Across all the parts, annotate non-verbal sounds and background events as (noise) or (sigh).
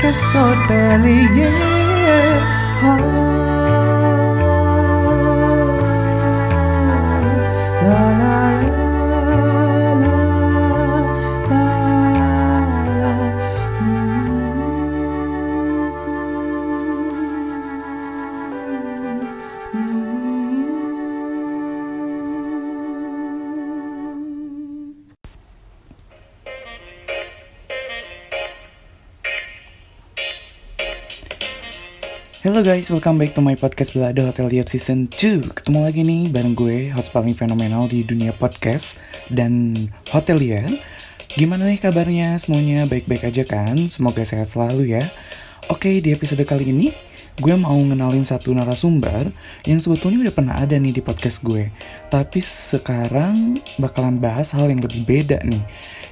Hotelier podcast Hotelier ah. Hello guys, welcome back to my podcast Belada Hotelier Season 2 Ketemu lagi nih bareng gue, host paling fenomenal di dunia podcast dan hotelier Gimana nih kabarnya? Semuanya baik-baik aja kan? Semoga sehat selalu ya Oke, di episode kali ini gue mau ngenalin satu narasumber yang sebetulnya udah pernah ada nih di podcast gue Tapi sekarang bakalan bahas hal yang lebih beda nih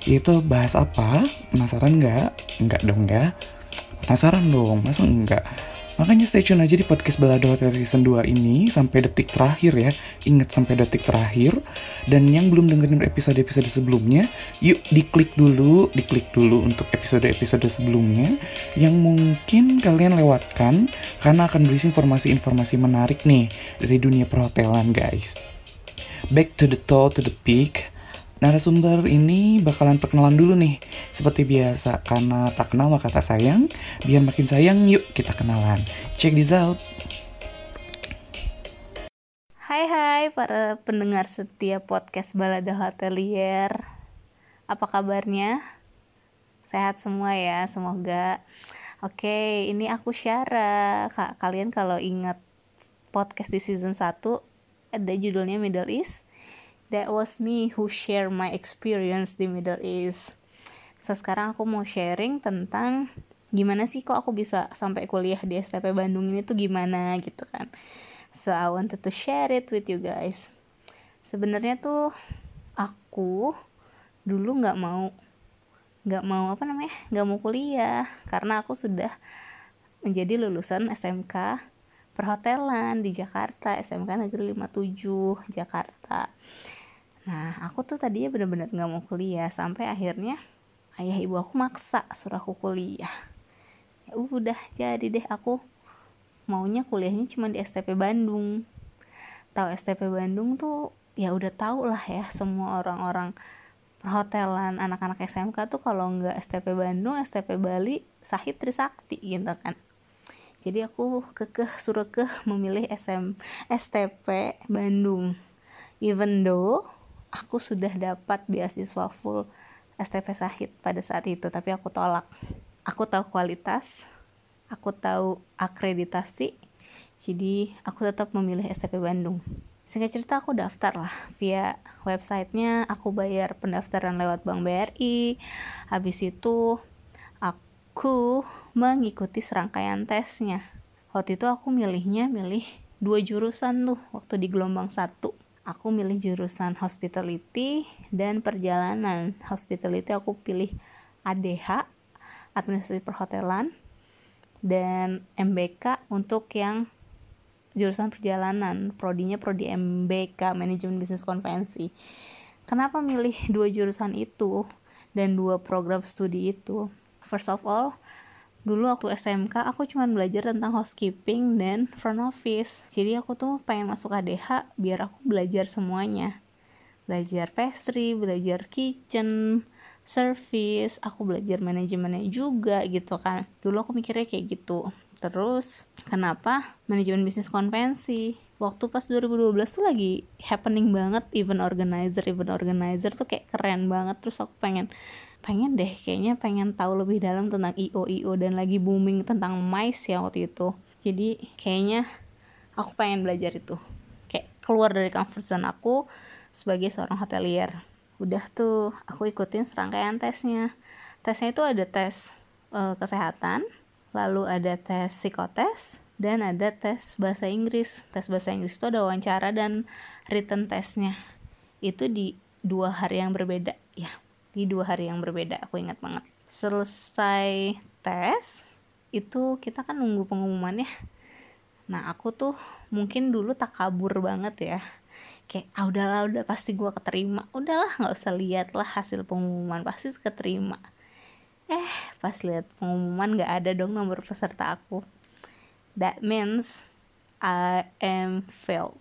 Yaitu bahas apa? Penasaran nggak? Nggak dong ya? Penasaran dong, masa enggak? Makanya stay tune aja di podcast Balado Hotel Season 2 ini sampai detik terakhir ya. Ingat sampai detik terakhir. Dan yang belum dengerin episode-episode sebelumnya, yuk diklik dulu, diklik dulu untuk episode-episode sebelumnya yang mungkin kalian lewatkan karena akan berisi informasi-informasi menarik nih dari dunia perhotelan guys. Back to the toe to the peak. Narasumber ini bakalan perkenalan dulu nih. Seperti biasa, karena tak kenal maka tak sayang. Biar makin sayang, yuk kita kenalan. Check this out. Hai hai para pendengar setia podcast Balada Hotelier. Apa kabarnya? Sehat semua ya, semoga. Oke, ini aku Syara. Kak, Kalian kalau ingat podcast di season 1 Ada judulnya Middle East That was me who share my experience di Middle East So sekarang aku mau sharing tentang Gimana sih kok aku bisa sampai kuliah di STP Bandung ini tuh gimana gitu kan So I wanted to share it with you guys. Sebenarnya tuh aku dulu nggak mau nggak mau apa namanya nggak mau kuliah karena aku sudah menjadi lulusan SMK perhotelan di Jakarta SMK Negeri 57 Jakarta. Nah aku tuh tadinya bener-bener nggak mau kuliah sampai akhirnya ayah ibu aku maksa suruh aku kuliah. Ya udah jadi deh aku maunya kuliahnya cuma di STP Bandung. Tahu STP Bandung tuh ya udah tau lah ya semua orang-orang perhotelan anak-anak SMK tuh kalau nggak STP Bandung STP Bali Sahid Trisakti gitu kan. Jadi aku kekeh suruh ke memilih SM STP Bandung. Even though aku sudah dapat beasiswa full STP Sahid pada saat itu tapi aku tolak. Aku tahu kualitas aku tahu akreditasi jadi aku tetap memilih STP Bandung. Singkat cerita aku daftar lah via websitenya. Aku bayar pendaftaran lewat Bank BRI habis itu aku mengikuti serangkaian tesnya. Waktu itu aku milihnya milih dua jurusan tuh waktu di gelombang satu aku milih jurusan hospitality dan perjalanan hospitality aku pilih ADH administrasi perhotelan dan MBK untuk yang jurusan perjalanan. Prodinya prodi MBK manajemen bisnis konvensi. Kenapa milih dua jurusan itu dan dua program studi itu? First of all dulu waktu SMK aku cuma belajar tentang housekeeping dan front office. Jadi aku tuh pengen masuk ADH biar aku belajar semuanya. Belajar pastry belajar kitchen service aku belajar manajemennya juga gitu kan. Dulu aku mikirnya kayak gitu. Terus kenapa manajemen bisnis konvensi? Waktu pas 2012 tuh lagi happening banget event organizer event organizer tuh kayak keren banget. Terus aku pengen pengen deh kayaknya pengen tahu lebih dalam tentang IO IO dan lagi booming tentang MICE ya waktu itu. Jadi kayaknya aku pengen belajar itu. Kayak keluar dari comfort zone aku sebagai seorang hotelier. Udah tuh aku ikutin serangkaian tesnya. Tesnya itu ada tes e, kesehatan lalu ada tes psikotes dan ada tes bahasa Inggris. Tes bahasa Inggris itu ada wawancara dan written tesnya itu di dua hari yang berbeda ya di dua hari yang berbeda aku ingat banget. Selesai tes itu kita kan nunggu pengumumannya. Nah aku tuh mungkin dulu tak kabur banget ya. Kayak ah udahlah udah pasti gue keterima. Udahlah nggak usah lihat lah hasil pengumuman pasti keterima. Eh pas lihat pengumuman nggak ada dong nomor peserta aku. That means I am failed.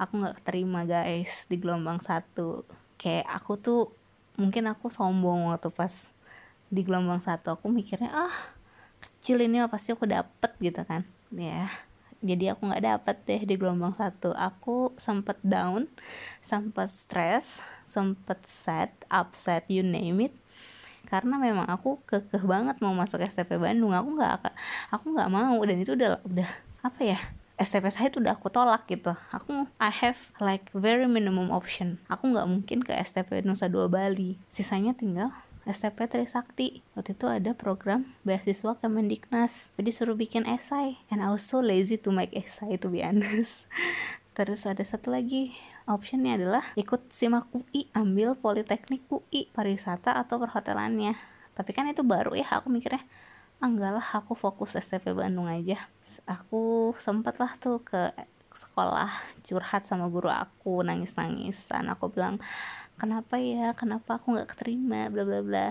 Aku nggak keterima guys di gelombang satu. Kayak aku tuh mungkin aku sombong waktu pas di gelombang satu. Aku mikirnya ah kecil ini mah pasti aku dapet gitu kan. Ya jadi aku nggak dapet deh di gelombang satu. Aku sempet down sempet stress sempet sad upset you name it. Karena memang aku kekeh banget mau masuk STP Bandung. Aku nggak aku nggak mau. Dan itu udah udah apa ya STP saya itu udah aku tolak gitu. Aku I have like very minimum option. Aku nggak mungkin ke STP Nusa Dua Bali. Sisanya tinggal STP Trisakti. Waktu itu ada program beasiswa Kemendiknas. Jadi suruh bikin esai. And I was so lazy to make esai to be honest. (laughs) Terus ada satu lagi optionnya adalah ikut simak UI ambil politeknik UI pariwisata atau perhotelannya. Tapi kan itu baru ya aku mikirnya enggak aku fokus STP Bandung aja. Aku sempet lah tuh ke sekolah curhat sama guru aku nangis nangisan aku bilang kenapa ya? Kenapa aku nggak keterima? Bla bla bla.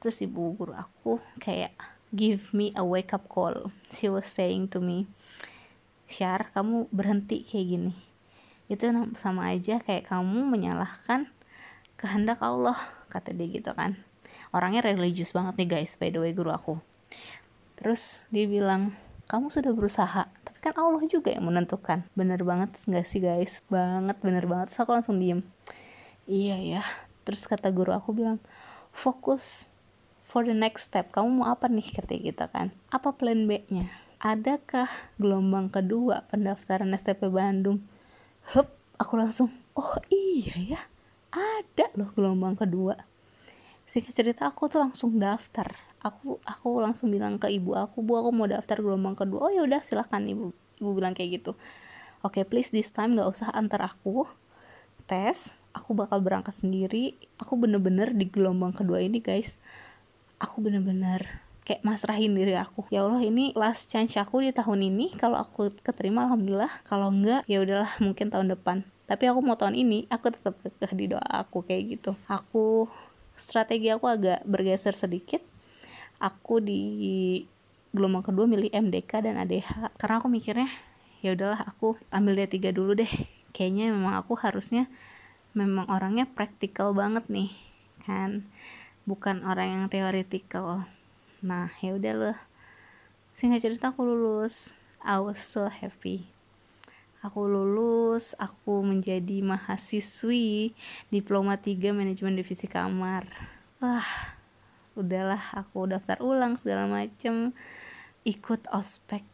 Terus ibu guru aku kayak give me a wake up call. She was saying to me Syar kamu berhenti kayak gini. Itu sama aja kayak kamu menyalahkan kehendak Allah kata dia gitu kan. Orangnya religius banget nih guys by the way guru aku terus dia bilang kamu sudah berusaha tapi kan Allah juga yang menentukan. Bener banget nggak sih guys? Banget bener banget. Terus aku langsung diem. Iya ya. Terus kata guru aku bilang fokus for the next step. Kamu mau apa nih? Kata gitu kan. Apa plan B nya adakah gelombang kedua pendaftaran STP Bandung? Hup aku langsung oh iya ya. Ada loh gelombang kedua. Singkat cerita aku tuh langsung daftar aku aku langsung bilang ke ibu aku bu aku mau daftar gelombang kedua. Oh ya udah silahkan ibu ibu bilang kayak gitu. Oke okay, please this time gak usah antar aku tes. Aku bakal berangkat sendiri. Aku bener-bener di gelombang kedua ini guys. Aku bener-bener kayak masrahin diri aku. Ya Allah ini last chance aku di tahun ini. Kalau aku keterima alhamdulillah. Kalau enggak ya udahlah mungkin tahun depan. Tapi aku mau tahun ini aku tetap kekeh di doa aku kayak gitu. Aku strategi aku agak bergeser sedikit aku di gelombang kedua milih MDK dan ADH karena aku mikirnya ya udahlah aku ambil D3 dulu deh. Kayaknya memang aku harusnya memang orangnya praktikal banget nih kan? Bukan orang yang teoretikal. Nah ya udah loh singkat cerita aku lulus. I was so happy. Aku lulus aku menjadi mahasiswi diploma 3 manajemen divisi kamar. Wah udahlah aku daftar ulang segala macem. Ikut ospek.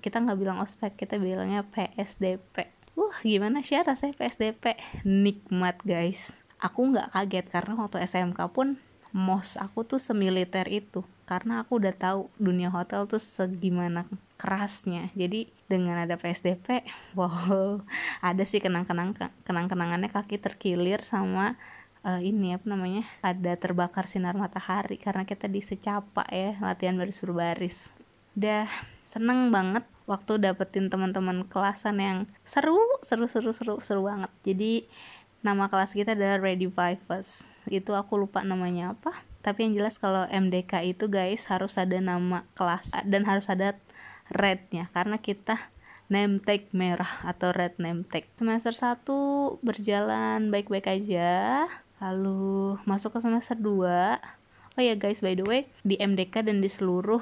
Kita nggak bilang ospek kita bilangnya PSDP Wah gimana sih rasanya PSDP Nikmat guys. Aku nggak kaget karena waktu SMK pun mos aku tuh semiliter itu. Karena aku udah tahu dunia hotel tuh segimana kerasnya. Jadi dengan ada PSDP (laughs) wow ada sih kenang-kenang kenang-kenangannya kaki terkilir sama uh, ini apa namanya ada terbakar sinar matahari karena kita di secapa ya latihan baris berbaris udah seneng banget waktu dapetin teman-teman kelasan yang seru seru seru seru seru banget. Jadi nama kelas kita adalah Ready Vivers. Itu aku lupa namanya apa tapi yang jelas kalau MDK itu guys harus ada nama kelas dan harus ada rednya karena kita name tag merah atau red name tag. Semester 1 berjalan baik-baik aja lalu masuk ke semester 2 oh ya guys by the way di MDK dan di seluruh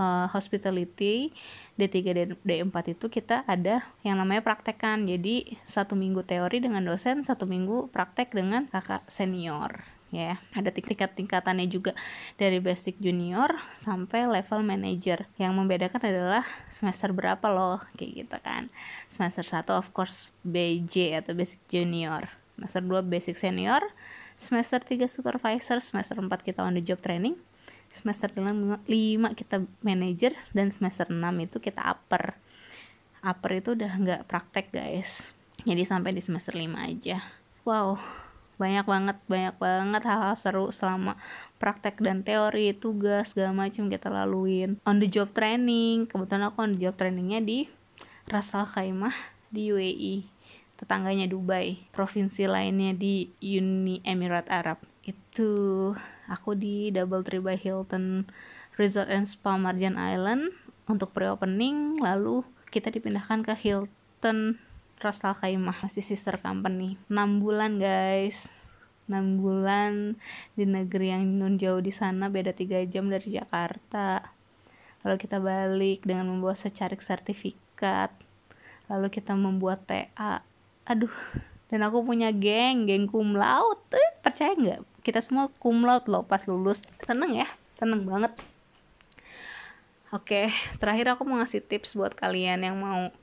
uh, hospitality D3 dan D4 itu kita ada yang namanya praktekan. Jadi satu minggu teori dengan dosen satu minggu praktek dengan kakak senior ya. Ada tingkat tingkatannya juga dari basic junior sampai level manager. Yang membedakan adalah semester berapa loh kayak gitu kan. Semester 1 of course BJ atau basic junior semester 2 basic senior semester 3 supervisor semester 4 kita on the job training semester 5, 5 kita manager dan semester 6 itu kita upper. Upper itu udah nggak praktek guys. Jadi sampai di semester 5 aja. Wow banyak banget banyak banget hal-hal seru selama praktek dan teori tugas segala macam kita laluin. On the job training kebetulan aku on the job trainingnya di Rasal Khaimah di UAE tetangganya Dubai, provinsi lainnya di Uni Emirat Arab. Itu aku di Double Tree by Hilton Resort and Spa Marjan Island untuk pre-opening, lalu kita dipindahkan ke Hilton Ras Al Khaimah, masih sister company. 6 bulan guys. 6 bulan di negeri yang nun jauh di sana beda 3 jam dari Jakarta. Lalu kita balik dengan membawa secarik sertifikat. Lalu kita membuat TA aduh dan aku punya geng geng cum laude. Eh, percaya nggak? Kita semua cum laude loh pas lulus. Seneng ya? Seneng banget. Oke terakhir aku mau ngasih tips buat kalian yang mau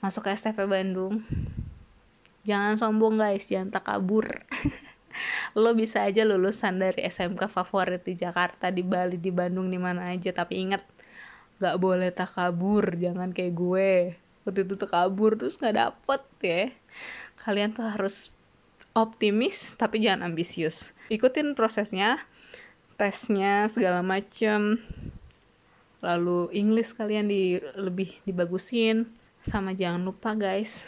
masuk ke STP Bandung. Jangan sombong guys. Jangan takabur. (laughs) Lo bisa aja lulusan dari SMK favorit di Jakarta di Bali di Bandung di mana aja. Tapi inget nggak boleh takabur. Jangan kayak gue waktu itu tuh kabur terus nggak dapet ya. Kalian tuh harus optimis tapi jangan ambisius. Ikutin prosesnya tesnya segala macem. Lalu English kalian di lebih dibagusin. Sama jangan lupa guys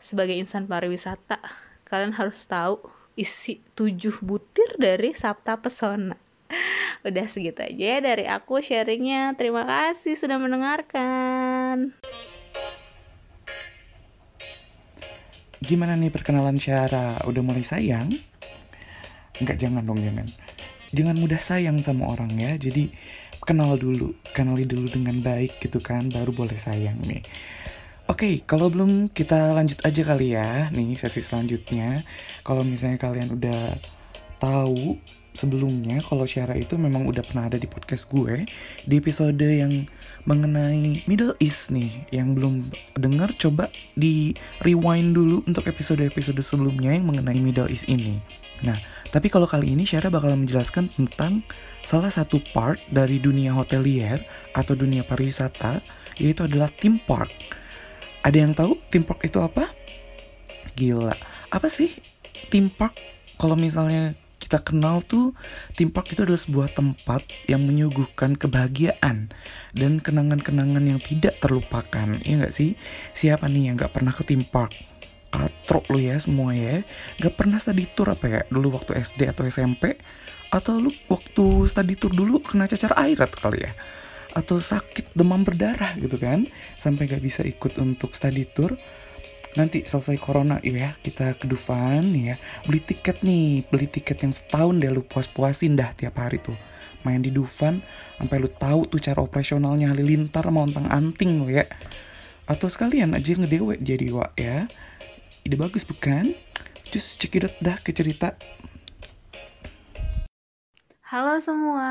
sebagai insan pariwisata kalian harus tahu isi tujuh butir dari Sabta Pesona. (laughs) Udah segitu aja ya dari aku sharingnya. Terima kasih sudah mendengarkan Gimana nih perkenalan Syara? Udah mulai sayang? Enggak, jangan dong, jangan. Jangan mudah sayang sama orang ya. Jadi kenal dulu, kenali dulu dengan baik gitu kan, baru boleh sayang nih. Oke, kalau belum kita lanjut aja kali ya, nih sesi selanjutnya. Kalau misalnya kalian udah tahu sebelumnya kalau Syara itu memang udah pernah ada di podcast gue di episode yang mengenai Middle East nih yang belum dengar coba di rewind dulu untuk episode-episode sebelumnya yang mengenai Middle East ini nah tapi kalau kali ini Syara bakal menjelaskan tentang salah satu part dari dunia hotelier atau dunia pariwisata yaitu adalah theme park ada yang tahu theme park itu apa? Gila, apa sih theme park? Kalau misalnya kita kenal tuh theme park itu adalah sebuah tempat yang menyuguhkan kebahagiaan dan kenangan-kenangan yang tidak terlupakan. Ya nggak sih? Siapa nih yang nggak pernah ke theme park katrok lu ya semua ya. Gak pernah study tour apa ya? Dulu waktu SD atau SMP atau lu waktu study tour dulu kena cacar airat kali ya? Atau sakit demam berdarah gitu kan? Sampai gak bisa ikut untuk study tour nanti selesai corona ya kita ke Dufan ya beli tiket nih beli tiket yang setahun deh lu puas-puasin dah tiap hari tuh. Main di Dufan sampai lu tahu tuh cara operasionalnya halilintar mau anting lo ya. Atau sekalian aja ngedewe jadi wa ya. Ide bagus bukan? Just cekidot dah ke cerita. Halo semua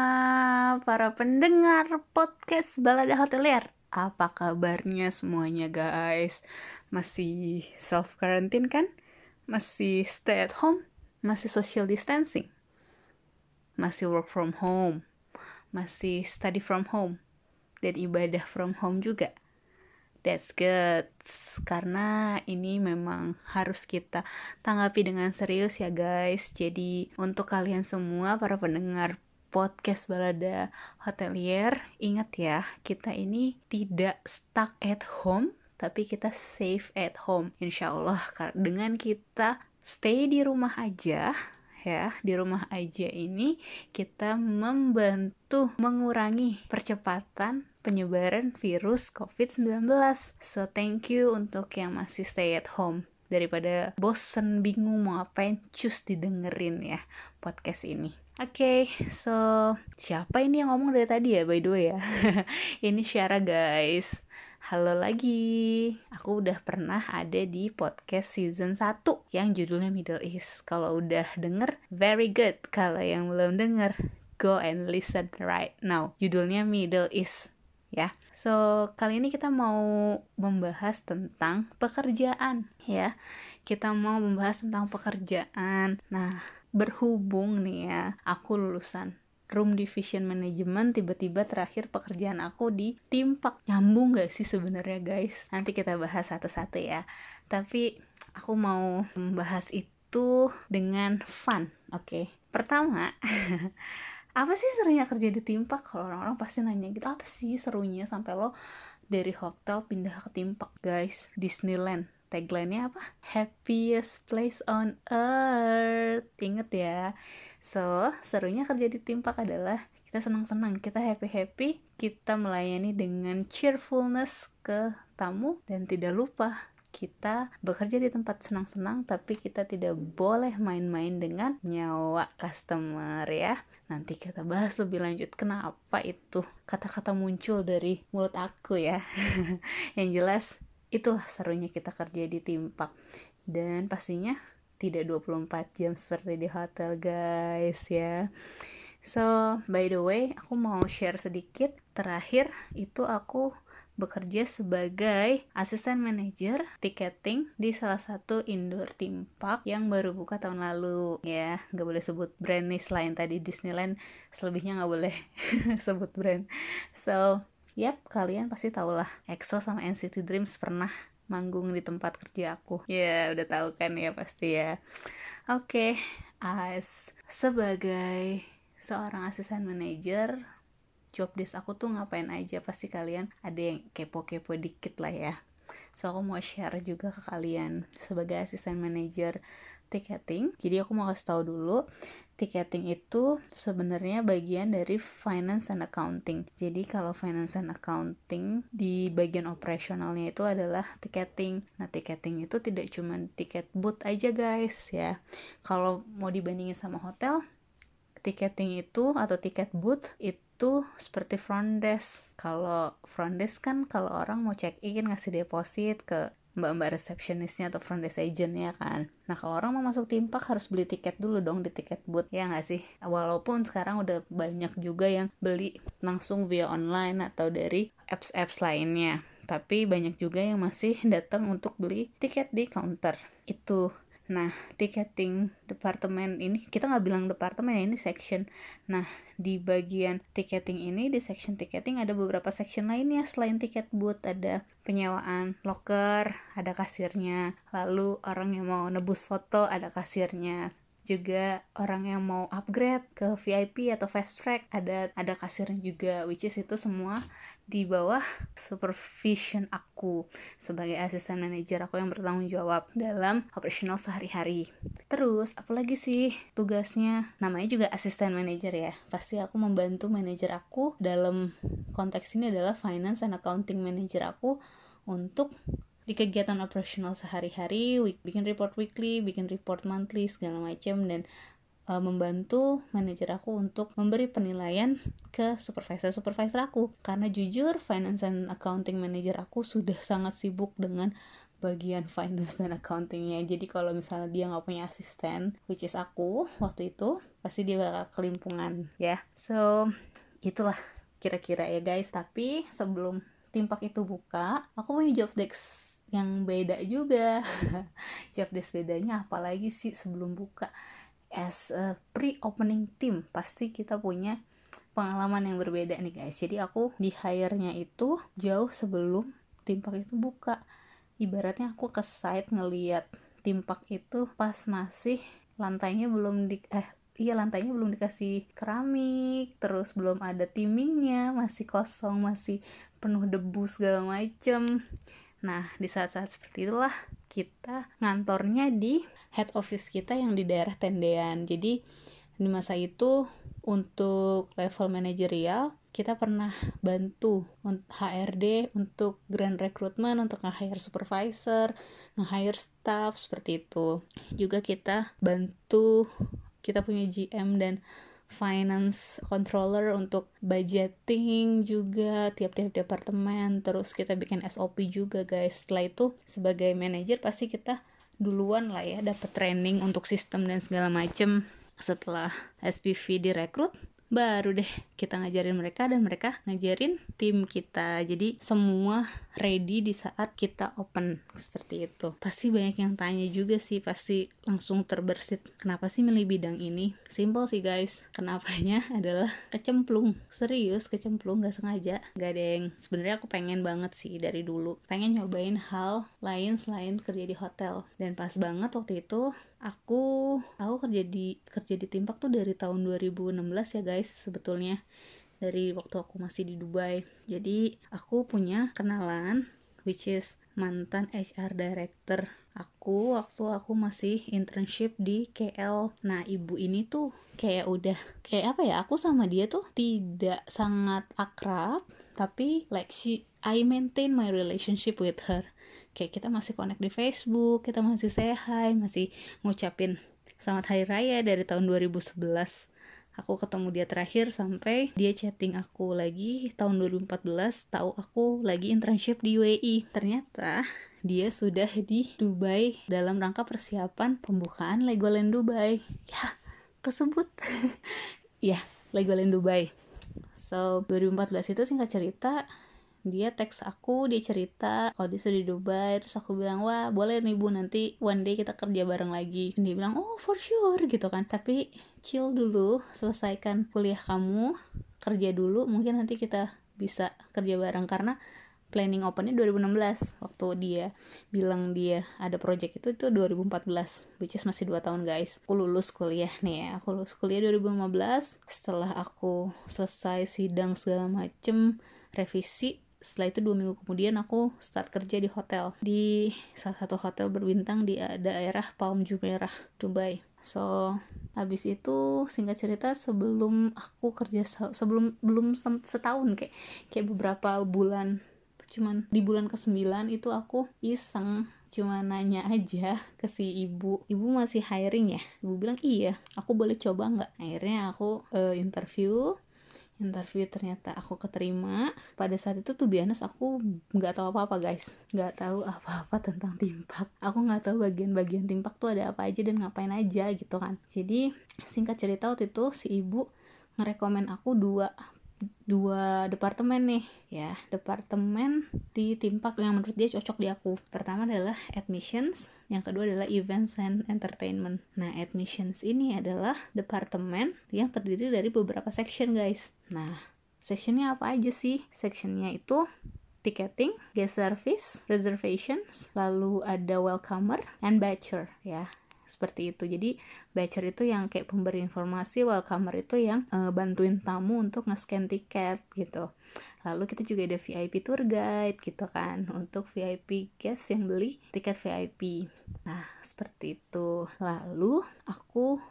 para pendengar podcast Balada Hotelier. Apa kabarnya semuanya guys? Masih self quarantine kan? Masih stay at home? Masih social distancing? Masih work from home? Masih study from home? Dan ibadah from home juga? That's good. Karena ini memang harus kita tanggapi dengan serius ya guys. Jadi untuk kalian semua para pendengar podcast balada hotelier, ingat ya, kita ini tidak stuck at home, tapi kita safe at home. Insya Allah dengan kita stay di rumah aja, ya di rumah aja ini kita membantu mengurangi percepatan penyebaran virus COVID-19. So thank you untuk yang masih stay at home daripada bosen bingung mau ngapain cus didengerin ya podcast ini. Oke, okay, so siapa ini yang ngomong dari tadi ya by the way ya? (laughs) ini Syara guys. Halo lagi, aku udah pernah ada di podcast season 1 yang judulnya Middle East. Kalau udah denger, very good. Kalau yang belum denger, go and listen right now. Judulnya Middle East ya. So, kali ini kita mau membahas tentang pekerjaan ya. Kita mau membahas tentang pekerjaan. Nah, berhubung nih ya, aku lulusan room division management tiba-tiba terakhir pekerjaan aku di timpak. Nyambung gak sih sebenarnya guys? Nanti kita bahas satu-satu ya. Tapi aku mau membahas itu dengan fun oke? Okay. pertama (laughs) apa sih serunya kerja di timpak? Kalau orang-orang pasti nanya gitu apa sih serunya sampai lo dari hotel pindah ke timpak guys? Disneyland tagline-nya apa? Happiest place on earth. Ingat ya. So, serunya kerja di Timpak adalah kita senang-senang, kita happy-happy, kita melayani dengan cheerfulness ke tamu dan tidak lupa kita bekerja di tempat senang-senang tapi kita tidak boleh main-main dengan nyawa customer ya. Nanti kita bahas lebih lanjut kenapa itu kata-kata muncul dari mulut aku ya. (laughs) Yang jelas itulah serunya kita kerja di Timpak. Dan pastinya tidak 24 jam seperti di hotel guys ya. So, by the way, aku mau share sedikit. Terakhir itu aku bekerja sebagai asisten manajer ticketing di salah satu indoor theme park yang baru buka tahun lalu ya nggak boleh sebut brand nih selain tadi Disneyland selebihnya nggak boleh (laughs) sebut brand so yap kalian pasti tau lah EXO sama NCT Dreams pernah manggung di tempat kerja aku. Ya yeah, udah tahu kan ya pasti ya. Oke okay. as sebagai seorang asisten manajer job desk aku tuh ngapain aja? Pasti kalian ada yang kepo-kepo dikit lah ya. So aku mau share juga ke kalian. Sebagai asisten manager ticketing jadi aku mau kasih tahu dulu ticketing itu sebenarnya bagian dari finance and accounting. Jadi kalau finance and accounting di bagian operasionalnya itu adalah ticketing. Nah, ticketing itu tidak cuma tiket booth aja guys ya. Kalau mau dibandingin sama hotel, ticketing itu atau tiket booth itu itu seperti front desk. Kalau front desk kan kalau orang mau check in ngasih deposit ke mbak-mbak resepsionisnya atau front desk agentnya kan. Nah kalau orang mau masuk timpak harus beli tiket dulu dong di tiket booth ya nggak sih? Walaupun sekarang udah banyak juga yang beli langsung via online atau dari apps-apps lainnya. Tapi banyak juga yang masih datang untuk beli tiket di counter. Itu Nah, ticketing departemen ini kita nggak bilang departemen ya ini section. Nah, di bagian ticketing ini di section ticketing ada beberapa section lainnya selain tiket booth ada penyewaan locker, ada kasirnya. Lalu orang yang mau nebus foto ada kasirnya juga orang yang mau upgrade ke VIP atau fast track ada ada kasirnya juga which is itu semua di bawah supervision aku sebagai asisten manajer aku yang bertanggung jawab dalam operasional sehari-hari. Terus apalagi sih tugasnya? Namanya juga asisten manajer ya. Pasti aku membantu manajer aku dalam konteks ini adalah finance and accounting manager aku untuk di kegiatan operasional sehari-hari, bikin report weekly, bikin report monthly segala macam dan uh, membantu manajer aku untuk memberi penilaian ke supervisor supervisor aku. Karena jujur finance and accounting manager aku sudah sangat sibuk dengan bagian finance dan accountingnya. Jadi kalau misalnya dia nggak punya asisten which is aku waktu itu pasti dia bakal kelimpungan ya. So itulah kira-kira ya guys. Tapi sebelum timpak itu buka aku punya job desk yang beda juga. (laughs) Job desk bedanya apalagi sih sebelum buka. As a pre-opening team pasti kita punya pengalaman yang berbeda nih guys. Jadi aku di hire-nya itu jauh sebelum timpak itu buka. Ibaratnya aku ke site ngeliat timpak itu pas masih lantainya belum di eh iya lantainya belum dikasih keramik terus belum ada timingnya masih kosong masih penuh debu segala macem Nah, di saat-saat seperti itulah kita ngantornya di head office kita yang di daerah Tendean. Jadi, di masa itu untuk level manajerial kita pernah bantu HRD untuk grand recruitment, untuk nge-hire supervisor, nge-hire staff seperti itu. Juga kita bantu kita punya GM dan finance controller untuk budgeting juga tiap-tiap departemen. Terus kita bikin SOP juga guys. Setelah itu sebagai manajer pasti kita duluan lah ya dapat training untuk sistem dan segala macem. Setelah SPV direkrut baru deh kita ngajarin mereka dan mereka ngajarin tim kita. Jadi semua ready di saat kita open seperti itu. Pasti banyak yang tanya juga sih pasti langsung terbersit kenapa sih milih bidang ini? Simple sih guys. Kenapanya (laughs) adalah kecemplung. Serius kecemplung gak sengaja. Gak ada yang sebenarnya aku pengen banget sih dari dulu. Pengen nyobain hal lain selain kerja di hotel. Dan pas banget waktu itu aku aku kerja di kerja di Timpak tuh dari tahun 2016 ya guys sebetulnya dari waktu aku masih di Dubai jadi aku punya kenalan which is mantan HR director aku waktu aku masih internship di KL. Nah, ibu ini tuh kayak udah kayak apa ya? Aku sama dia tuh tidak sangat akrab, tapi like she I maintain my relationship with her. Kayak kita masih connect di Facebook, kita masih hi, masih ngucapin selamat hari raya dari tahun 2011 aku ketemu dia terakhir sampai dia chatting aku lagi tahun 2014 tahu aku lagi internship di UAE ternyata dia sudah di Dubai dalam rangka persiapan pembukaan Legoland Dubai. Ya kesebut. (laughs) Ya Legoland Dubai. So 2014 itu singkat cerita dia teks aku dia cerita. Kalau dia sudah di Dubai terus aku bilang wah boleh nih bu nanti one day kita kerja bareng lagi. Dia bilang oh for sure gitu kan. Tapi chill dulu selesaikan kuliah kamu kerja dulu mungkin nanti kita bisa kerja bareng. Karena planning opennya 2016 waktu dia bilang dia ada project itu itu 2014 which is masih 2 tahun guys. Aku lulus kuliah nih ya. Aku lulus kuliah 2015 setelah aku selesai sidang segala macem revisi setelah itu dua minggu kemudian aku start kerja di hotel. Di salah satu hotel berbintang di daerah Palm Jumeirah Dubai. So habis itu singkat cerita sebelum aku kerja sebelum belum setahun kayak kayak beberapa bulan. Cuman di bulan ke-9 itu aku iseng cuma nanya aja ke si ibu. Ibu masih hiring ya? Ibu bilang iya aku boleh coba nggak? Akhirnya aku uh, interview interview ternyata aku keterima. Pada saat itu tuh biasa aku nggak tahu apa apa guys. Nggak tahu apa apa tentang timpak. Aku nggak tahu bagian-bagian timpak tuh ada apa aja dan ngapain aja gitu kan. Jadi singkat cerita waktu itu si ibu ngerekomen aku dua dua departemen nih ya. Departemen di timpak yang menurut dia cocok di aku. Pertama adalah admissions yang kedua adalah events and entertainment. Nah admissions ini adalah departemen yang terdiri dari beberapa section guys. Nah sectionnya apa aja sih? Sectionnya itu ticketing, guest service, reservations, lalu ada welcomer and batcher ya seperti itu. Jadi batcher itu yang kayak pemberi informasi welcomer itu yang uh, bantuin tamu untuk nge-scan tiket gitu. Lalu kita juga ada VIP tour guide gitu kan untuk VIP guest yang beli tiket VIP nah seperti itu. Lalu aku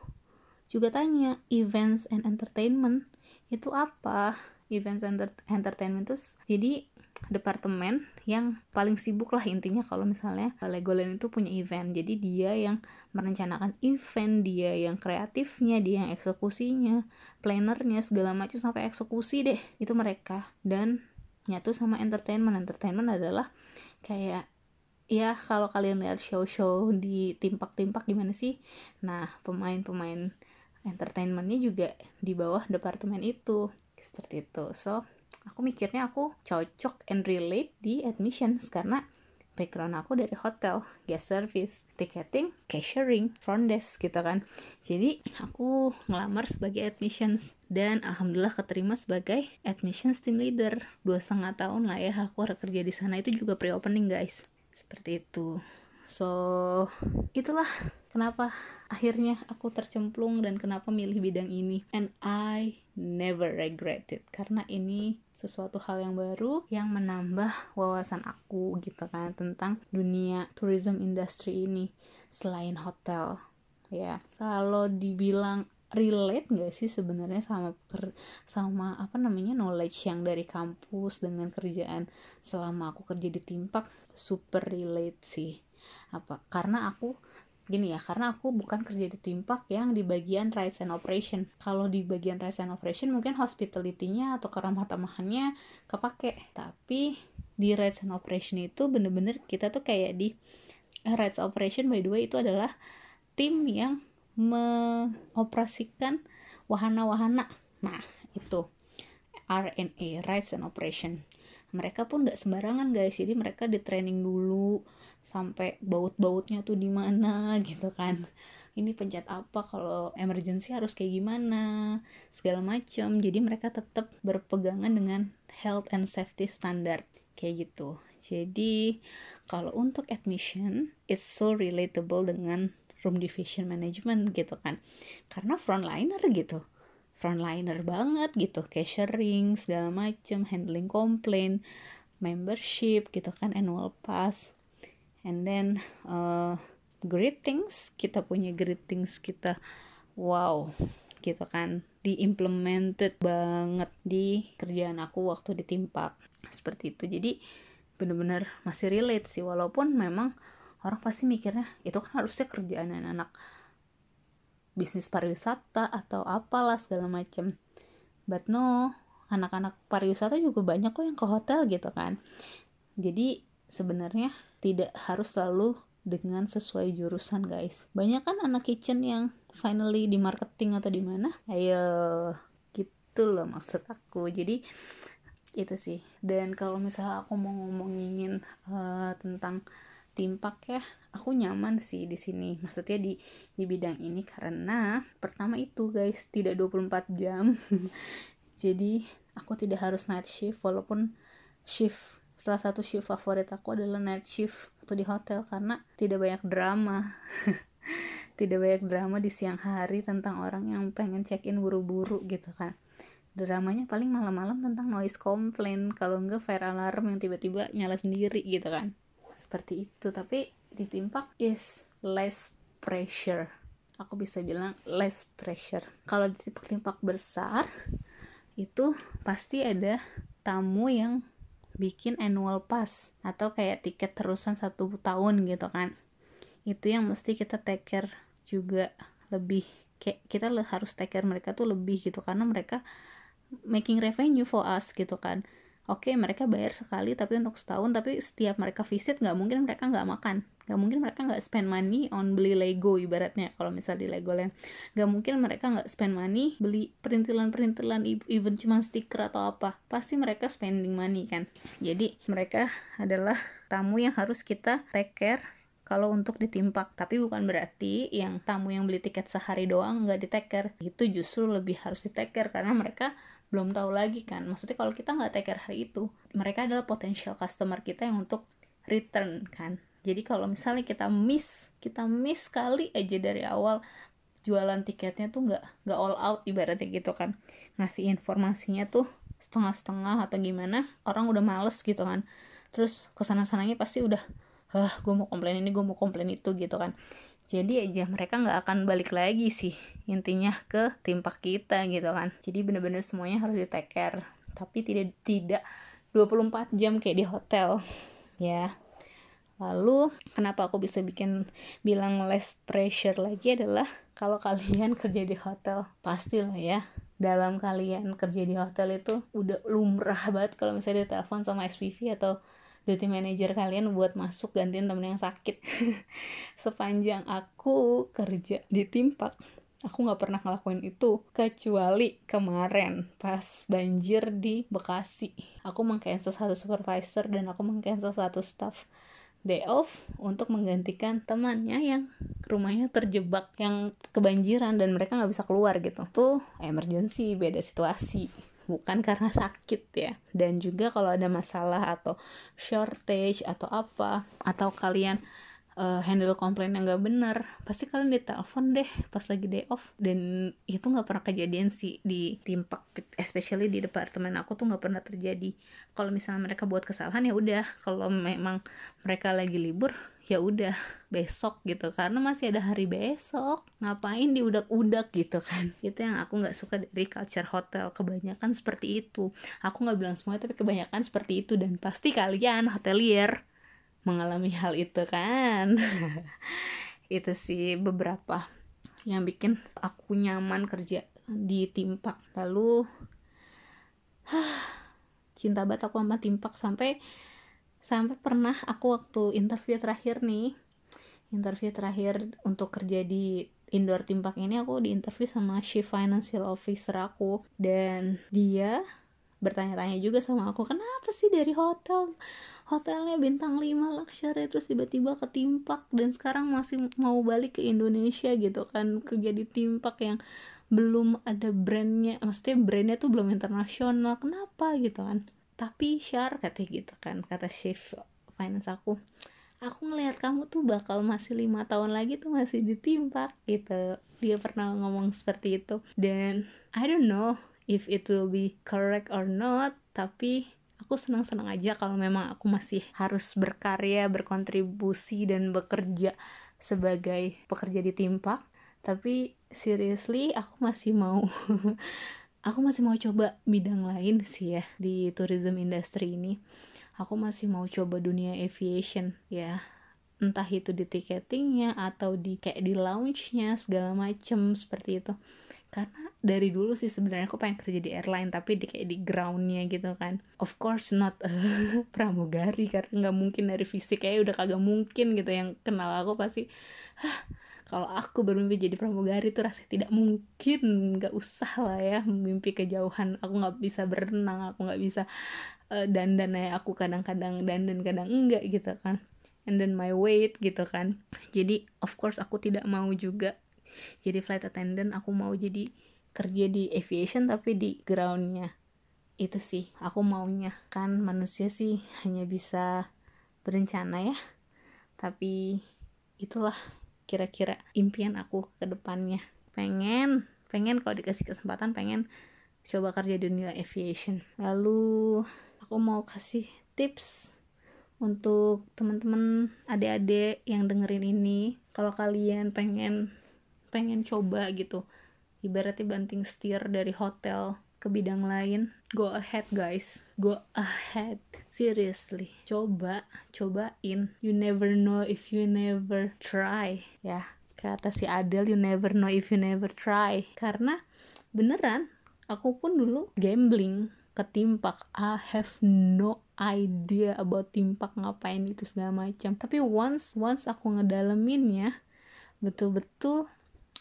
juga tanya events and entertainment itu apa? Events and entertainment itu jadi departemen yang paling sibuk lah intinya kalau misalnya Legoland itu punya event. Jadi dia yang merencanakan event dia yang kreatifnya dia yang eksekusinya plannernya segala macam sampai eksekusi deh itu mereka. Dan nyatu sama entertainment. Entertainment adalah kayak ya kalau kalian lihat show-show di timpak-timpak gimana sih? Nah pemain-pemain entertainmentnya juga di bawah departemen itu. Seperti itu. So aku mikirnya aku cocok and relate di admissions karena background aku dari hotel, guest service, ticketing, cashiering, front desk gitu kan. Jadi aku ngelamar sebagai admissions dan alhamdulillah keterima sebagai admissions team leader. Dua setengah tahun lah ya aku kerja di sana itu juga pre-opening guys. Seperti itu. So itulah kenapa akhirnya aku tercemplung dan kenapa milih bidang ini. And I never regret it. Karena ini sesuatu hal yang baru yang menambah wawasan aku gitu kan tentang dunia tourism industry ini selain hotel. Ya kalau dibilang relate gak sih sebenarnya sama sama apa namanya knowledge yang dari kampus dengan kerjaan selama aku kerja di timpak? Super relate sih. Apa? Karena aku gini ya karena aku bukan kerja di timpak yang di bagian rights and operation. Kalau di bagian rights and operation mungkin hospitality-nya atau keramah tamahannya kepake. Tapi di rights and operation itu bener-bener kita tuh kayak di rights operation by the way itu adalah tim yang mengoperasikan wahana-wahana. Nah itu. RNA rights and operation. Mereka pun nggak sembarangan guys. Jadi mereka di training dulu sampai baut-bautnya tuh di mana (laughs) gitu kan. Ini pencet apa? Kalau emergency harus kayak gimana? Segala macam jadi mereka tetap berpegangan dengan health and safety standard. Kayak gitu. Jadi kalau untuk admission it's so relatable dengan room division management gitu kan. Karena frontliner gitu. Frontliner banget gitu. Cashiering segala macem. Handling komplain membership gitu kan. Annual pass and then uh, greetings. Kita punya greetings kita wow gitu kan. Diimplemented banget di kerjaan aku waktu ditimpak seperti itu. Jadi bener-bener masih relate sih. Walaupun memang orang pasti mikirnya itu kan harusnya kerjaan anak-anak bisnis pariwisata atau apalah segala macem. But no anak-anak pariwisata juga banyak kok yang ke hotel gitu kan. Jadi sebenarnya tidak harus selalu dengan sesuai jurusan guys. Banyak kan anak kitchen yang finally di marketing atau di mana? Ayo gitu loh maksud aku. Jadi itu sih. Dan kalau misalnya aku mau ngomongin uh, tentang timpak ya aku nyaman sih di sini. Maksudnya di di bidang ini karena pertama itu guys tidak 24 jam. (laughs) Jadi aku tidak harus night shift walaupun shift salah satu shift favorit aku adalah night shift waktu di hotel karena tidak banyak drama. (laughs) Tidak banyak drama di siang hari tentang orang yang pengen check in buru-buru gitu kan. Dramanya paling malam-malam tentang noise complaint. Kalau enggak fire alarm yang tiba-tiba nyala sendiri gitu kan. Seperti itu. Tapi di timpak is less pressure. Aku bisa bilang less pressure. Kalau di timpak-timpak besar itu pasti ada tamu yang bikin annual pass atau kayak tiket terusan satu tahun gitu kan. Itu yang mesti kita take care juga lebih kayak kita harus take care mereka tuh lebih gitu karena mereka making revenue for us gitu kan. Oke okay, mereka bayar sekali tapi untuk setahun tapi setiap mereka visit nggak mungkin mereka nggak makan nggak mungkin mereka nggak spend money on beli Lego ibaratnya kalau misal di Lego Legoland nggak mungkin mereka nggak spend money beli perintilan-perintilan even cuma stiker atau apa. Pasti mereka spending money kan? Jadi mereka adalah tamu yang harus kita take care kalau untuk ditimpak. Tapi bukan berarti yang tamu yang beli tiket sehari doang nggak diteker itu justru lebih harus diteker karena mereka belum tahu lagi kan? Maksudnya kalau kita nggak teker hari itu mereka adalah potensial customer kita yang untuk return kan jadi kalau misalnya kita miss kita miss kali aja dari awal jualan tiketnya tuh nggak nggak all out ibaratnya gitu kan. Ngasih informasinya tuh setengah-setengah atau gimana orang udah males gitu kan. Terus ke sana sananya pasti udah ah gue mau komplain ini gue mau komplain itu gitu kan. Jadi aja mereka nggak akan balik lagi sih intinya ke timpak kita gitu kan. Jadi bener-bener semuanya harus di take care tapi tidak tidak 24 jam kayak di hotel ya lalu kenapa aku bisa bikin bilang less pressure lagi adalah kalau kalian (laughs) kerja di hotel pastilah ya dalam kalian kerja di hotel itu udah lumrah banget kalau misalnya ditelepon sama SPV atau duty manager kalian buat masuk gantiin temen yang sakit. (laughs) Sepanjang aku kerja di timpak aku nggak pernah ngelakuin itu kecuali kemarin pas banjir di Bekasi. Aku mengcancel satu supervisor dan aku mengcancel satu staff day off untuk menggantikan temannya yang rumahnya terjebak yang kebanjiran dan mereka nggak bisa keluar gitu. Tuh emergency beda situasi. Bukan karena sakit ya. Dan juga kalau ada masalah atau shortage atau apa atau kalian uh, handle komplain yang gak bener pasti kalian ditelepon deh pas lagi day off. Dan itu nggak pernah kejadian sih di timpak especially di departemen aku tuh nggak pernah terjadi. Kalau misalnya mereka buat kesalahan ya udah. Kalau memang mereka lagi libur ya udah besok gitu. Karena masih ada hari besok. Ngapain di udak-udak gitu kan? (laughs) Itu yang aku nggak suka dari culture hotel. Kebanyakan seperti itu. Aku nggak bilang semuanya tapi kebanyakan seperti itu. Dan pasti kalian hotelier mengalami hal itu kan. (laughs) Itu sih beberapa yang bikin aku nyaman kerja di timpak. Lalu (sighs) cinta banget aku sama timpak sampai sampai pernah aku waktu interview terakhir nih interview terakhir untuk kerja di indoor timpak ini aku diinterview sama chief financial officer aku. Dan dia bertanya-tanya juga sama aku kenapa sih dari hotel? Hotelnya bintang 5 luxury terus tiba-tiba ketimpak dan sekarang masih mau balik ke Indonesia gitu kan kerja di timpak yang belum ada brandnya maksudnya brandnya tuh belum internasional kenapa gitu kan? Tapi share katanya gitu kan kata chef finance aku aku ngelihat kamu tuh bakal masih lima tahun lagi tuh masih ditimpak gitu. Dia pernah ngomong seperti itu. Dan I don't know if it will be correct or not tapi aku senang-senang aja kalau memang aku masih harus berkarya berkontribusi dan bekerja sebagai pekerja di timpak tapi seriously aku masih mau (laughs) aku masih mau coba bidang lain sih ya di tourism industry ini. Aku masih mau coba dunia aviation ya. Entah itu di ticketingnya atau di kayak di lounge-nya segala macem seperti itu. Karena dari dulu sih sebenarnya aku pengen kerja di airline tapi di kayak di groundnya gitu kan. Of course not (laughs) pramugari karena nggak mungkin dari fisik kayak udah kagak mungkin gitu. Yang kenal aku pasti Hah, kalau aku bermimpi jadi pramugari tuh rasanya tidak mungkin nggak usah lah ya mimpi kejauhan. Aku nggak bisa berenang aku nggak bisa uh, dandan ya. Aku kadang-kadang dandan kadang enggak gitu kan. And then my weight gitu kan. Jadi of course aku tidak mau juga jadi flight attendant. Aku mau jadi kerja di aviation tapi di groundnya. Itu sih aku maunya. Kan manusia sih hanya bisa berencana ya. Tapi itulah kira-kira impian aku ke depannya. Pengen pengen kalau dikasih kesempatan pengen coba kerja di dunia aviation. Lalu aku mau kasih tips untuk teman-teman adik-adik yang dengerin ini. Kalau kalian pengen pengen coba gitu ibaratnya banting setir dari hotel ke bidang lain. Go ahead guys. Go ahead. Seriously. Coba cobain. You never know if you never try. Ya kata si Adele you never know if you never try. Karena beneran aku pun dulu gambling ke timpak. I have no idea about timpak ngapain itu segala macam. Tapi once once aku ngedaleminnya betul-betul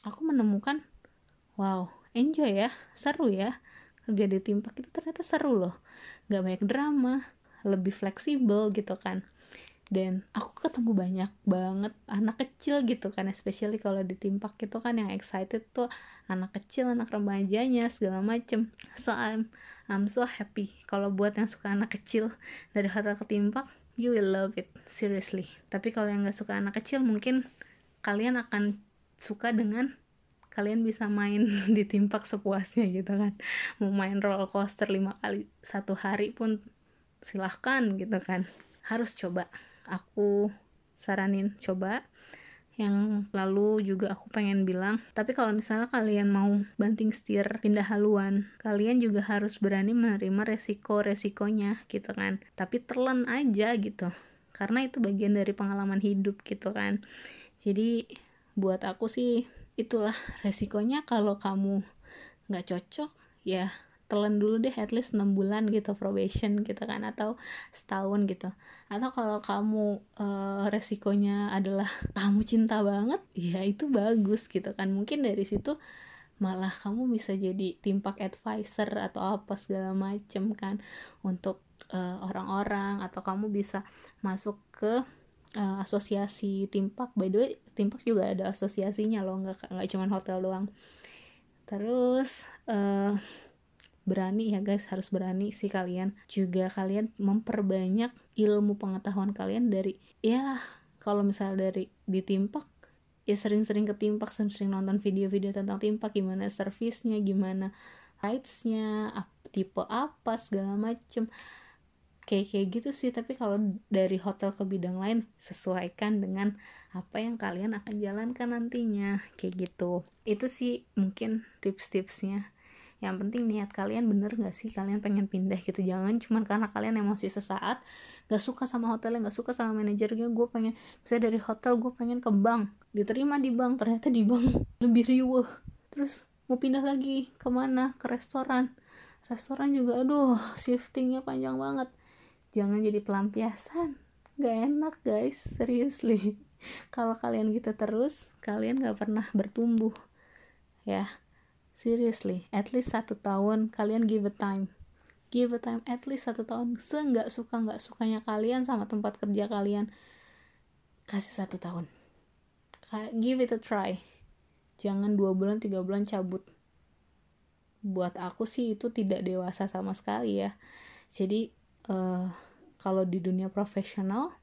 aku menemukan wow enjoy ya seru ya kerja di timpak itu ternyata seru loh. Nggak banyak drama lebih fleksibel gitu kan. Dan aku ketemu banyak banget anak kecil gitu kan especially kalau di timpak itu kan yang excited tuh anak kecil anak remajanya segala macem. So I'm I'm so happy kalau buat yang suka anak kecil dari hotel ke timpak you will love it seriously. Tapi kalau yang nggak suka anak kecil mungkin kalian akan suka dengan kalian bisa main (laughs) di timpak sepuasnya gitu kan. Mau main roller coaster lima kali satu hari pun silahkan gitu kan. Harus coba. Aku saranin coba. Yang lalu juga aku pengen bilang tapi kalau misalnya kalian mau banting setir pindah haluan kalian juga harus berani menerima resiko resikonya gitu kan. Tapi telan aja gitu. Karena itu bagian dari pengalaman hidup gitu kan. Jadi buat aku sih itulah resikonya kalau kamu nggak cocok ya telan dulu deh at least 6 bulan gitu probation gitu kan atau setahun gitu. Atau kalau kamu uh, resikonya adalah kamu cinta banget ya itu bagus gitu kan. Mungkin dari situ malah kamu bisa jadi timpak advisor atau apa segala macem kan untuk orang orang-orang atau kamu bisa masuk ke uh, asosiasi timpak by the way timpak juga ada asosiasinya loh nggak nggak cuma hotel doang. Terus uh, berani ya guys harus berani sih kalian. Juga kalian memperbanyak ilmu pengetahuan kalian dari ya kalau misalnya dari ditimpak ya sering-sering ketimpak sering-sering nonton video-video tentang timpak gimana servisnya gimana rights-nya tipe apa segala macem kayak kayak gitu sih. Tapi kalau dari hotel ke bidang lain sesuaikan dengan apa yang kalian akan jalankan nantinya. Kayak gitu. Itu sih mungkin tips-tipsnya. Yang penting niat kalian bener gak sih? Kalian pengen pindah gitu. Jangan cuma karena kalian emosi sesaat gak suka sama hotelnya gak suka sama manajernya. Gue pengen bisa dari hotel gue pengen ke bank. Diterima di bank ternyata di bank (laughs) lebih riuh. Terus mau pindah lagi ke mana? Ke restoran. Restoran juga aduh shiftingnya panjang banget jangan jadi pelampiasan. Gak enak guys. Seriously. (laughs) Kalau kalian gitu terus kalian gak pernah bertumbuh. Ya seriously. At least satu tahun kalian give a time. Give a time at least satu tahun. Seenggak suka nggak sukanya kalian sama tempat kerja kalian kasih satu tahun. Give it a try. Jangan dua bulan tiga bulan cabut. Buat aku sih itu tidak dewasa sama sekali ya. Jadi uh, kalau di dunia profesional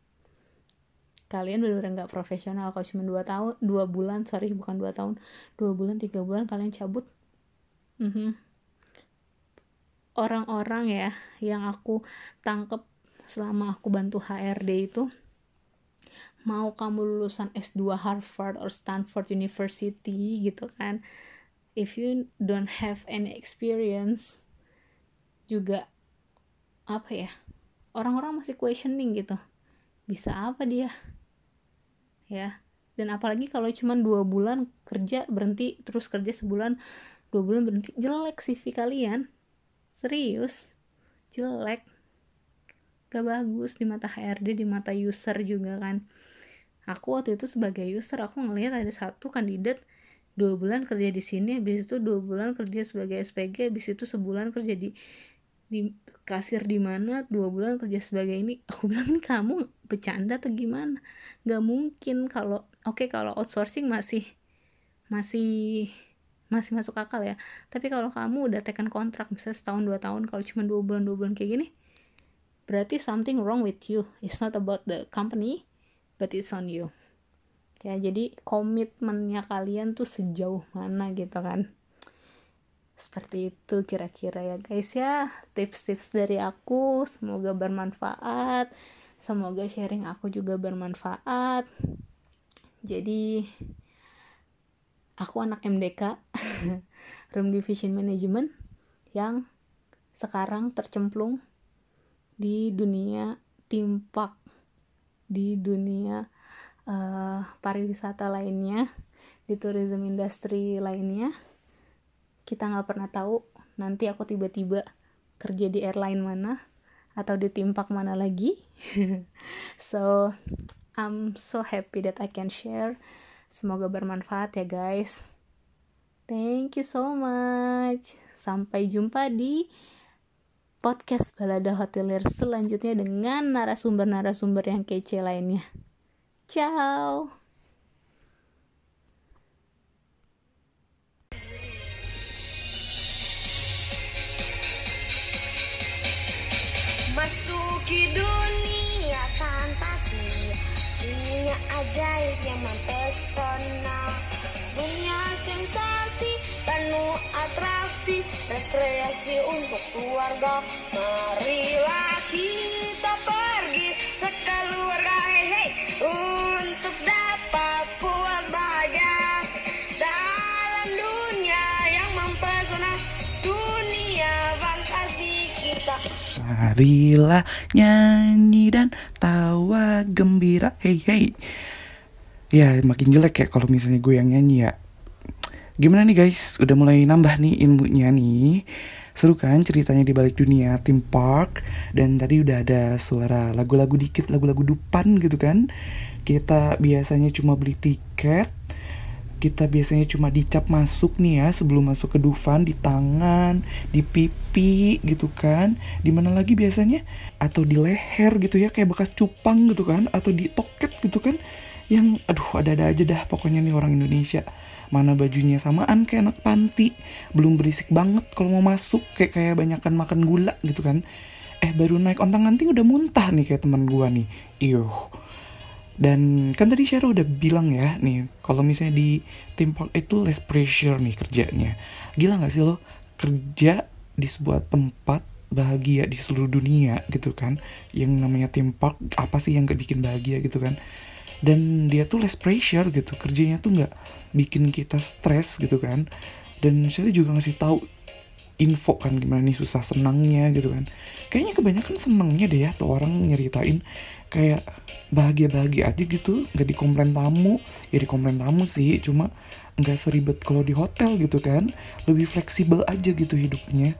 kalian benar-benar nggak profesional kalau cuma dua tahun dua bulan sorry bukan dua tahun dua bulan tiga bulan kalian cabut mm -hmm. orang-orang ya yang aku tangkep selama aku bantu HRD itu mau kamu lulusan S2 Harvard or Stanford University gitu kan if you don't have any experience juga apa ya orang-orang masih questioning gitu bisa apa dia? Ya dan apalagi kalau cuma dua bulan kerja berhenti terus kerja sebulan dua bulan berhenti jelek CV kalian. Serius jelek. Gak bagus di mata HRD di mata user juga kan. Aku waktu itu sebagai user aku ngelihat ada satu kandidat dua bulan kerja di sini habis itu dua bulan kerja sebagai SPG habis itu sebulan kerja di di kasir di mana dua bulan kerja sebagai ini. Aku bilang ini kamu bercanda atau gimana? Nggak mungkin kalau oke okay, kalau outsourcing masih masih masih masuk akal ya. Tapi kalau kamu udah tekan kontrak misalnya setahun dua tahun kalau cuma dua bulan dua bulan kayak gini berarti something wrong with you. It's not about the company but it's on you. Ya jadi komitmennya kalian tuh sejauh mana gitu kan seperti itu kira-kira ya guys ya. Tips-tips dari aku semoga bermanfaat. Semoga sharing aku juga bermanfaat. Jadi aku anak MDK (laughs) Room Division Management yang sekarang tercemplung di dunia timpak di dunia uh, pariwisata lainnya di tourism industry lainnya kita nggak pernah tahu nanti aku tiba-tiba kerja di airline mana atau di timpak mana lagi (laughs) so I'm so happy that I can share semoga bermanfaat ya guys thank you so much sampai jumpa di podcast Balada Hotelier selanjutnya dengan narasumber-narasumber yang kece lainnya. Ciao! Keluarga Marilah kita pergi sekeluarga hey, hey, Untuk dapat puas bahagia. Dalam dunia yang mempesona Dunia fantasi kita. Marilah nyanyi dan tawa gembira Hey hey Ya makin jelek ya kalau misalnya gue yang nyanyi ya. Gimana nih guys? Udah mulai nambah nih ilmunya nih Seru kan ceritanya di balik dunia theme park Dan tadi udah ada suara lagu-lagu dikit Lagu-lagu dupan gitu kan Kita biasanya cuma beli tiket kita biasanya cuma dicap masuk nih ya sebelum masuk ke Dufan di tangan, di pipi gitu kan. Di mana lagi biasanya atau di leher gitu ya kayak bekas cupang gitu kan atau di toket gitu kan. Yang aduh ada-ada aja dah pokoknya nih orang Indonesia. Mana bajunya samaan kayak anak panti, belum berisik banget kalau mau masuk kayak kayak banyakan makan gula gitu kan. Eh baru naik ontang-anting udah muntah nih kayak teman gua nih. Iyo. Dan kan tadi Syara udah bilang ya nih, kalau misalnya di tim park itu less pressure nih kerjanya. Gila gak sih lo kerja di sebuah tempat bahagia di seluruh dunia gitu kan. Yang namanya tim park apa sih yang gak bikin bahagia gitu kan. Dan dia tuh less pressure gitu, kerjanya tuh gak bikin kita stres gitu kan. Dan Syara juga ngasih tahu info kan gimana nih susah senangnya gitu kan. Kayaknya kebanyakan senangnya deh ya tuh orang nyeritain kayak bahagia-bahagia aja gitu nggak dikomplain tamu. Ya dikomplain tamu sih cuma nggak seribet kalau di hotel gitu kan. Lebih fleksibel aja gitu hidupnya.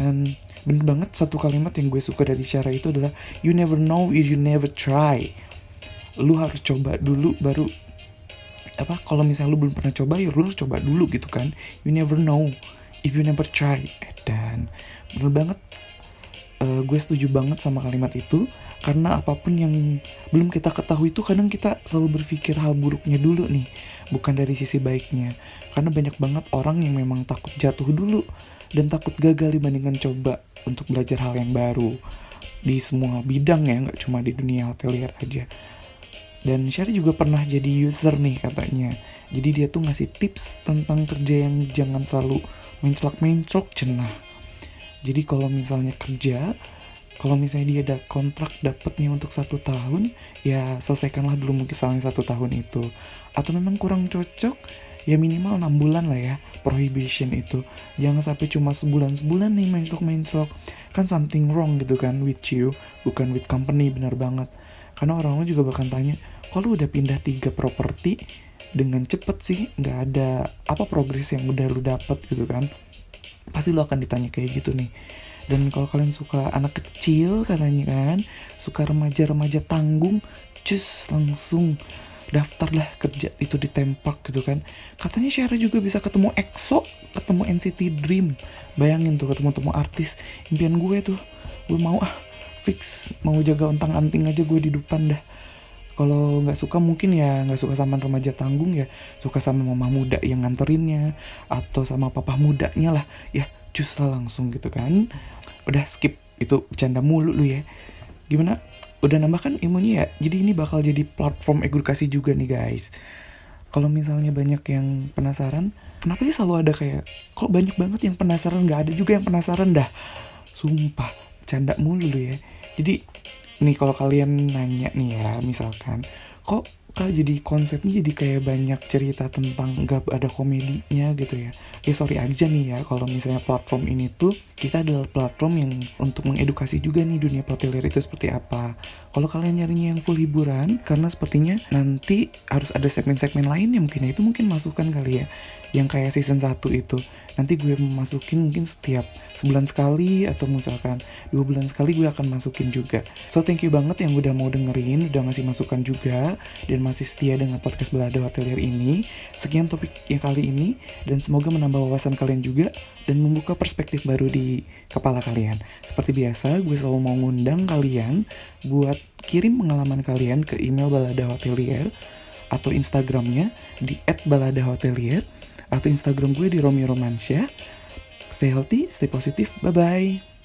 And bener banget satu kalimat yang gue suka dari Syara itu adalah you never know if you never try lu harus coba dulu baru apa kalau misalnya lu belum pernah coba ya lu harus coba dulu gitu kan. You never know if you never try. Dan bener banget uh, gue setuju banget sama kalimat itu karena apa pun yang belum kita ketahui itu kadang kita selalu berpikir hal buruknya dulu nih bukan dari sisi baiknya. Karena banyak banget orang yang memang takut jatuh dulu dan takut gagal dibandingkan coba untuk belajar hal yang baru di semua bidang ya nggak cuma di dunia hotelier aja dan Sherry juga pernah jadi user nih katanya. Jadi dia tuh ngasih tips tentang kerja yang jangan terlalu menclok-menclok cenah jadi kalau misalnya kerja kalau misalnya dia ada kontrak dapetnya untuk satu tahun ya selesaikanlah dulu mungkin misalnya satu tahun itu. Atau memang kurang cocok ya minimal enam bulan lah ya prohibition itu. Jangan sampai cuma sebulan sebulan nih stroke kan something wrong gitu kan with you bukan with company benar banget. Karena orang-orang juga bakal tanya kalau udah pindah tiga properti? Dengan cepet sih nggak ada apa progres yang udah lu dapet gitu kan. Pasti lu akan ditanya kayak gitu nih. Dan kalau kalian suka anak kecil katanya kan suka remaja-remaja tanggung cus langsung daftarlah kerja itu ditempak gitu kan. Katanya Syara juga bisa ketemu EXO ketemu NCT Dream. Bayangin tuh ketemu temu artis. Impian gue tuh gue mau ah fix. Mau jaga ontang anting aja gue di depan dah kalau nggak suka mungkin ya nggak suka sama remaja tanggung ya. Suka sama mama muda yang nganterinnya atau sama papa mudanya lah. Ya cus lah langsung gitu kan. Udah skip itu bercanda mulu lu ya. Gimana? Udah nambah kan ilmunya ya? Jadi ini bakal jadi platform edukasi juga nih guys. Kalau misalnya banyak yang penasaran kenapa sih selalu ada kayak kok banyak banget yang penasaran? Nggak ada juga yang penasaran dah. Sumpah canda mulu lu ya. Jadi nih kalau kalian nanya nih ya misalkan kok kak jadi konsepnya jadi kayak banyak cerita tentang gak ada komedinya gitu ya? Ya sorry aja nih ya kalau misalnya platform ini tuh kita adalah platform yang untuk mengedukasi juga nih dunia platilir itu seperti apa. Kalau kalian nyarinya yang full hiburan karena sepertinya nanti harus ada segmen-segmen lainnya mungkin ya itu mungkin masukan kali ya yang kayak season 1 itu. Nanti gue masukin mungkin setiap sebulan sekali atau misalkan dua bulan sekali gue akan masukin juga. So thank you banget yang udah mau dengerin udah ngasih masukan juga dan masih setia dengan podcast Belada Hotelier ini. Sekian topik yang kali ini dan semoga menambah wawasan kalian juga dan membuka perspektif baru di kepala kalian. Seperti biasa gue selalu mau ngundang kalian buat kirim pengalaman kalian ke email balada hotelier atau Instagramnya di @baladahotelier atau Instagram gue di Romi Romansyah. Stay healthy, stay positif. Bye bye.